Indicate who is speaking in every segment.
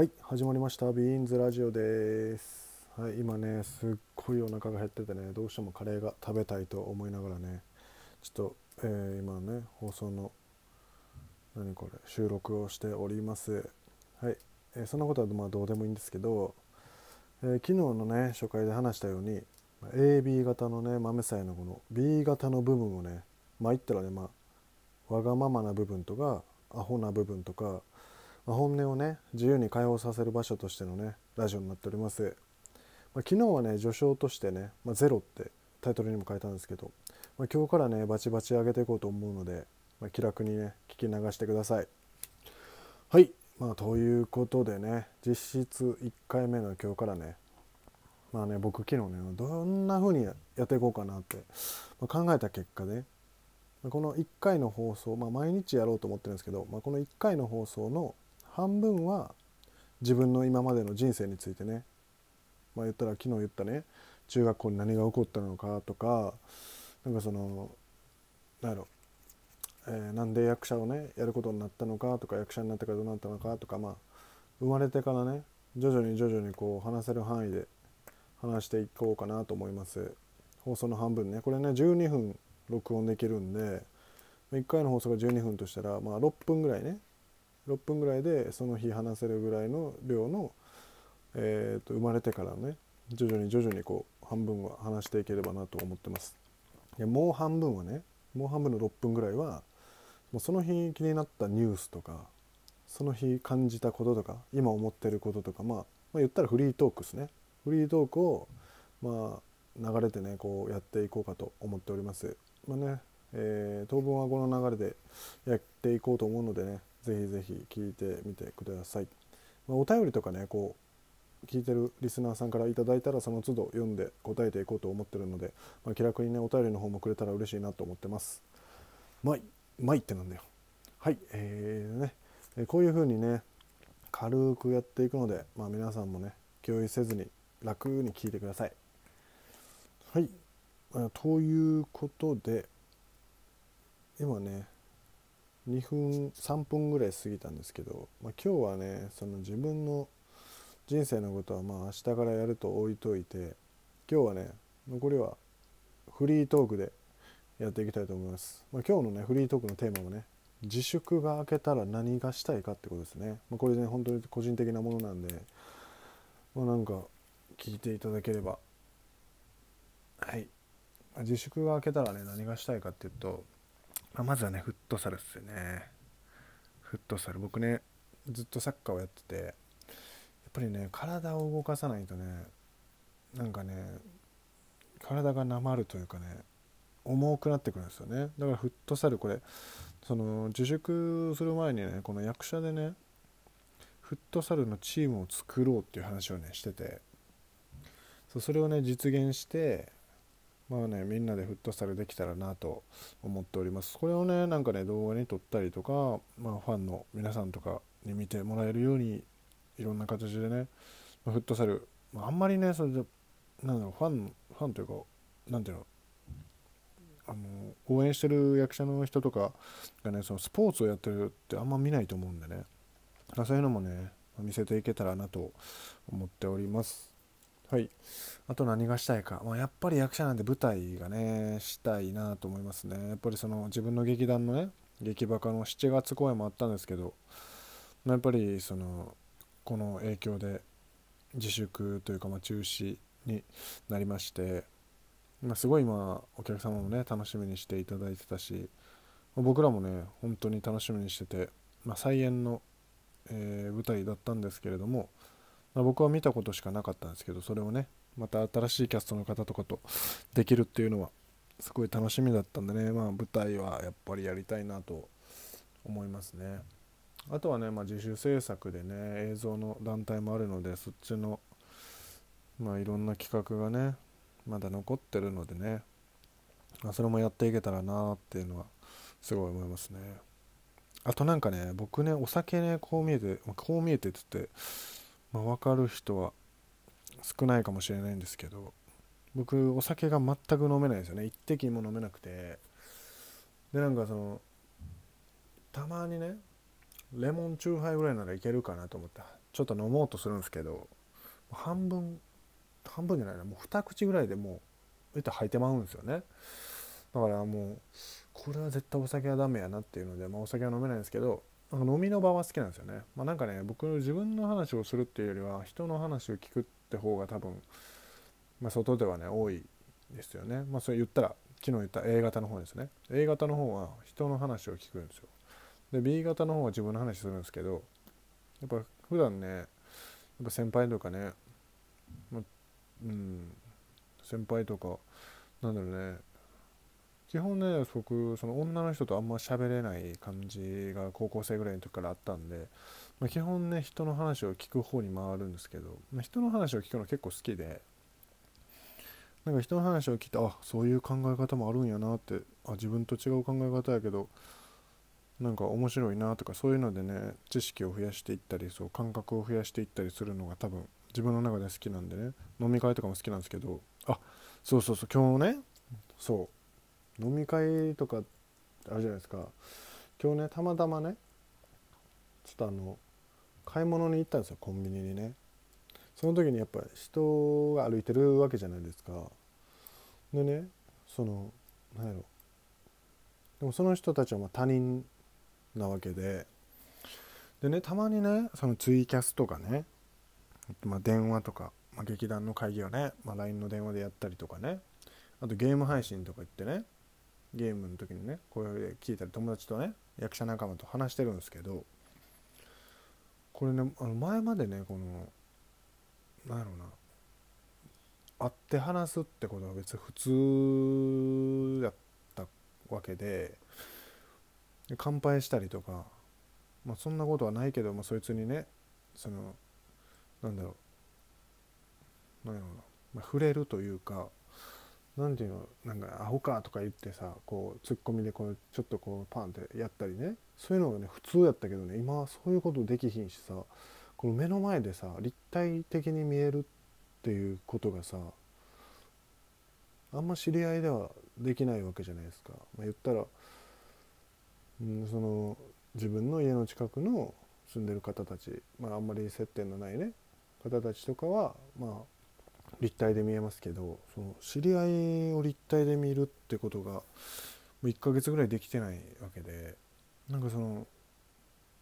Speaker 1: はい始まりました。ビーンズラジオです。はい今ねすっごいお腹が減っててねどうしてもカレーが食べたいと思いながらねちょっと、えー、今ね放送の何これ収録をしております。はい、えー、そんなことはまあどうでもいいんですけど、えー、昨日のね初回で話したように AB 型のね豆菜のこの B 型の部分をねまあ言ったらねまあわがままな部分とかアホな部分とか、本音をね自由に解放させる場所としてのねラジオになっております、まあ、昨日はね序章としてね、まあ、ゼロってタイトルにも書いたんですけど、まあ今日からねバチバチ上げていこうと思うので、ま気楽にね聞き流してください。はい。まあということでね実質1回目の今日からねまあね僕昨日ねどんな風にやっていこうかなって、ま考えた結果でこの1回の放送、まあ、毎日やろうと思ってるんですけど、まあ、この1回の放送の半分は自分の今までの人生についてね、まあ、言ったら昨日言ったね。中学校に何が起こったのかとかなんかその何やろ、えー、なんで役者をねやることになったのかとか役者になってからどうなったのかとかまあ生まれてからね徐々に徐々にこう話せる範囲で話していこうかなと思います。放送の半分ね。これね12分録音できるんで1回の放送が12分としたらまあ6分ぐらいね6分ぐらいでその日話せるぐらいの量の、えー、と生まれてからね徐々に徐々にこう半分は話していければなと思ってます。でもう半分はねもう半分の6分ぐらいはもうその日気になったニュースとかその日感じたこととか今思ってることとか、まあ、まあ言ったらフリートークですね。フリートークをまあ流れてねこうやっていこうかと思っております。まあね、えー、当分はこの流れでやっていこうと思うのでねぜひぜひ聞いてみてください、まあ、お便りとかねこう聞いてるリスナーさんから頂いたらその都度読んで答えていこうと思ってるので、まあ、気楽にねお便りの方もくれたら嬉しいなと思ってます。まいまいってなんだよ。はいえーね、えこういう風にね軽くやっていくので、まあ、皆さんもね気負いせずに楽に聞いてください。はい、ということで今ね2分3分ぐらい過ぎたんですけど、まあ、今日はねその自分の人生のことはまあ明日からやると置いといて今日はね残りはフリートークでやっていきたいと思います、まあ、今日のねフリートークのテーマもね自粛が明けたら何がしたいかってことですね、まあ、これね本当に個人的なものなんで、まあ、なんか聞いていただければ。はい。自粛が明けたらね何がしたいかっていうとまあ、まずはねフットサルっすよね。フットサル。僕ねずっとサッカーをやっててやっぱりね体を動かさないとねなんかね体がなまるというかね重くなってくるんですよね。だからフットサルこれその自粛する前にねこの役者でねフットサルのチームを作ろうっていう話をねしててそうそれをね実現してまあねみんなでフットサルできたらなと思っております。これをねなんかね動画に撮ったりとか、まあ、ファンの皆さんとかに見てもらえるようにいろんな形でね、ま、フットサル、まあ、あんまりねそれでなんだろうファンファンというかなんていうのあの応援してる役者の人とかがねそのスポーツをやってるってあんま見ないと思うんでね、そういうのもね見せていけたらなと思っております。はい。あと何がしたいか、まあ、やっぱり役者なんで舞台がねしたいなと思いますね。やっぱりその自分の劇団のね劇バカの7月公演もあったんですけど、まあ、やっぱりそのこの影響で自粛というかま中止になりまして、まあ、すごい今お客様もね楽しみにしていただいてたし僕らもね本当に楽しみにしてて、まあ、再演の、えー、舞台だったんですけれども、僕は見たことしかなかったんですけどそれをねまた新しいキャストの方とかとできるっていうのはすごい楽しみだったんでね、まあ、舞台はやっぱりやりたいなと思いますね。あとはね、まあ、自主制作でね映像の団体もあるのでそっちのまあいろんな企画がねまだ残ってるのでね、まあ、それもやっていけたらなっていうのはすごい思いますね。あとなんかね僕ねお酒ねこう見えてこう見えてって言ってまあ、分かる人は少ないかもしれないんですけど僕お酒が全く飲めないですよね。一滴も飲めなくて。でなんかそのたまにねレモンチューハイぐらいならいけるかなと思ってちょっと飲もうとするんですけど半分半分じゃないなもう2口ぐらいでもう言ったら吐いてまうんですよね。だからもうこれは絶対お酒はダメやなっていうので、まあ、お酒は飲めないんですけどなんか飲みの場は好きなんですよね、まあ、なんかね僕自分の話をするっていうよりは人の話を聞くって方が多分、まあ、外ではね多いですよね。まあそれ言ったら昨日言った A 型の方ですね。A 型の方は人の話を聞くんですよ。で B 型の方は自分の話するんですけどやっぱ普段ねやっぱ先輩とかね、まうん先輩とかなんだろうね基本ね僕その女の人とあんま喋れない感じが高校生ぐらいの時からあったんで、まあ、基本ね人の話を聞く方に回るんですけど、まあ、人の話を聞くの結構好きでなんか人の話を聞いてあそういう考え方もあるんやなってあ自分と違う考え方やけどなんか面白いなとかそういうのでね知識を増やしていったりそう感覚を増やしていったりするのが多分自分の中で好きなんでね飲み会とかも好きなんですけどあそうそうそう今日ねそう飲み会とかあるじゃないですか。今日ねたまたまねちょっとあの買い物に行ったんですよコンビニにね。その時にやっぱ人が歩いてるわけじゃないですか。でねその何やろ。でもその人たちはま他人なわけで。でねたまにねそのツイキャスとかね、まあ、電話とか、まあ、劇団の会議をね、まあ、LINE の電話でやったりとかね。あとゲーム配信とか言ってね。ゲームの時にねこれ聞いたり友達とね役者仲間と話してるんですけどこれねあの前までねこのなんやろうな会って話すってことは別に普通やったわけで乾杯したりとか、まあ、そんなことはないけど、まあ、そいつにねそのなんだろうなんやろうな、まあ、触れるというかなんていうのなんかアホかとか言ってさこうツッコミでこうちょっとこうパンってやったりね。そういうのがね普通やったけどね。今はそういうことできひんしさ。この目の前でさ立体的に見えるっていうことがさあんま知り合いではできないわけじゃないですか。まあ、言ったら、うん、その自分の家の近くの住んでる方たち、まあ、あんまり接点のないね方たちとかはまあ立体で見えますけどその知り合いを立体で見るってことがもう1ヶ月ぐらいできてないわけでなんかその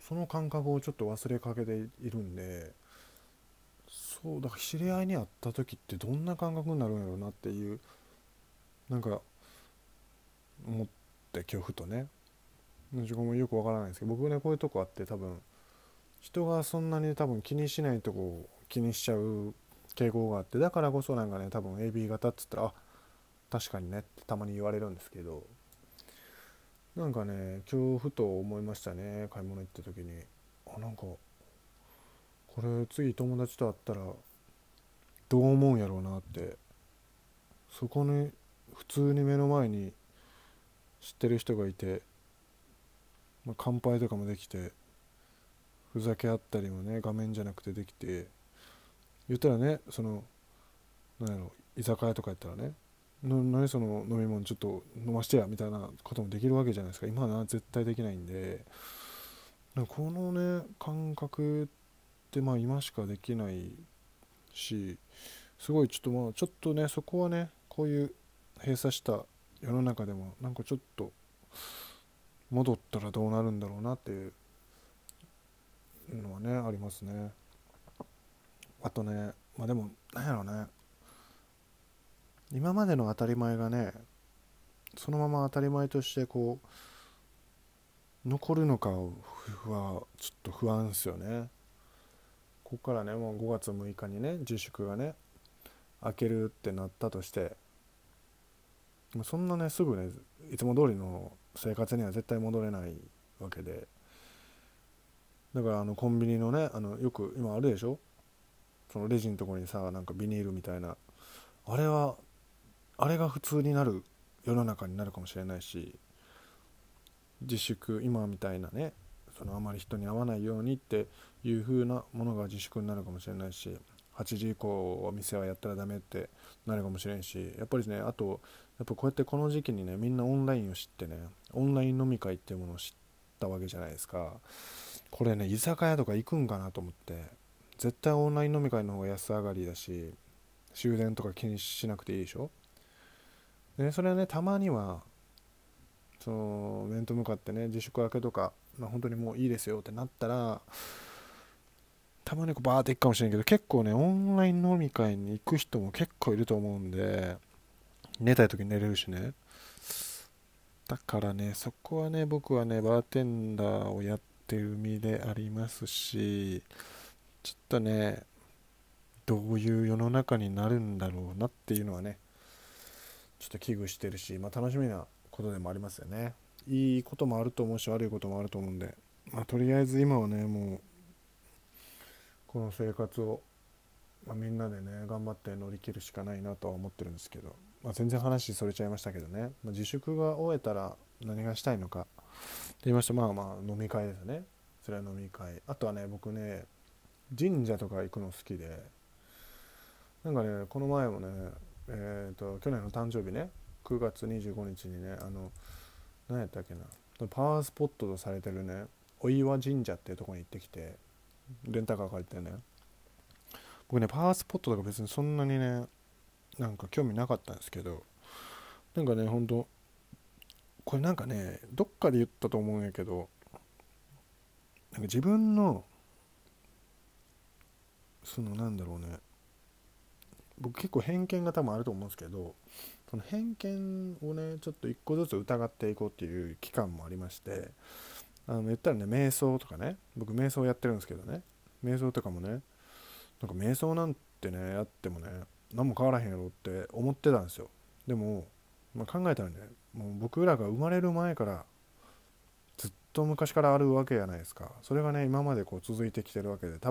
Speaker 1: その感覚をちょっと忘れかけているんでそうだから知り合いに会った時ってどんな感覚になるんやろうなっていうなんか思って恐怖とね。自分もよくわからないんですけど僕ねこういうとこあって多分人がそんなに多分気にしないとこを気にしちゃう傾向があってだからこそなんかね多分 AB 型っつったらあ確かにねってたまに言われるんですけどなんかね今日ふと思いましたね買い物行った時に。あなんかこれ次友達と会ったらどう思うんやろうなって。そこに普通に目の前に知ってる人がいて、まあ、乾杯とかもできてふざけ合ったりもね画面じゃなくてできて言ったらねその何やろ居酒屋とかやったらね何その飲み物ちょっと飲ましてやみたいなこともできるわけじゃないですか。今は絶対できないんで。このね感覚ってまあ今しかできないしすごいちょっとまあちょっとねそこはねこういう閉鎖した世の中でもなんかちょっと戻ったらどうなるんだろうなっていうのはねありますね。あとねまあでもなんやろうね。今までの当たり前がねそのまま当たり前としてこう残るのかはちょっと不安ですよね。ここからねもう5月6日にね自粛がね開けるってなったとしてそんなねすぐねいつも通りの生活には絶対戻れないわけで。だからあのコンビニのねあのよく今あるでしょ？そのレジのとこにさなんかビニールみたいな。あれはあれが普通になる世の中になるかもしれないし自粛今みたいなねそのあまり人に会わないようにっていう風なものが自粛になるかもしれないし8時以降は店はやったらダメってなるかもしれんしやっぱりねあとやっぱこうやってこの時期にねみんなオンラインを知ってねオンライン飲み会っていうものを知ったわけじゃないですか。これね居酒屋とか行くんかなと思って。絶対オンライン飲み会の方が安上がりだし終電とか気にしなくていいでしょ？で、それはねたまにはその面と向かってね自粛明けとか、まあ、本当にもういいですよってなったらたまにこうバーって行くかもしれんけど結構ねオンライン飲み会に行く人も結構いると思うんで寝たい時に寝れるしね。だからねそこはね僕はねバーテンダーをやってる身でありますしちょっとねどういう世の中になるんだろうなっていうのはねちょっと危惧してるし、まあ、楽しみなことでもありますよね。いいこともあると思うし悪いこともあると思うんで、まあ、とりあえず今はねもうこの生活を、まあ、みんなでね頑張って乗り切るしかないなとは思ってるんですけど、まあ、全然話それちゃいましたけどね、ま、自粛が終えたら何がしたいのか。って言いましたまあまあ飲み会ですね。それは飲み会。あとはね僕ね神社とか行くの好きでなんかねこの前もねえーと、去年の誕生日ね9月25日にねあの何やったっけなパワースポットとされてるねお岩神社っていうとこに行ってきてレンタカー借りてね僕ねパワースポットとか別にそんなにねなんか興味なかったんですけどなんかねほんとこれなんかねどっかで言ったと思うんやけどなんか自分のそのなんだろうね。僕結構偏見が多分あると思うんですけどその偏見をねちょっと一個ずつ疑っていこうっていう期間もありましてあの言ったらね瞑想とかね僕瞑想やってるんですけどね。瞑想とかもねなんか瞑想なんてねやってもね何も変わらへんやろって思ってたんですよ。でも、まあ、考えたらねもう僕らが生まれる前からずっと昔からあるわけじゃないですか。それがね今までこう続いてきてるわけで多分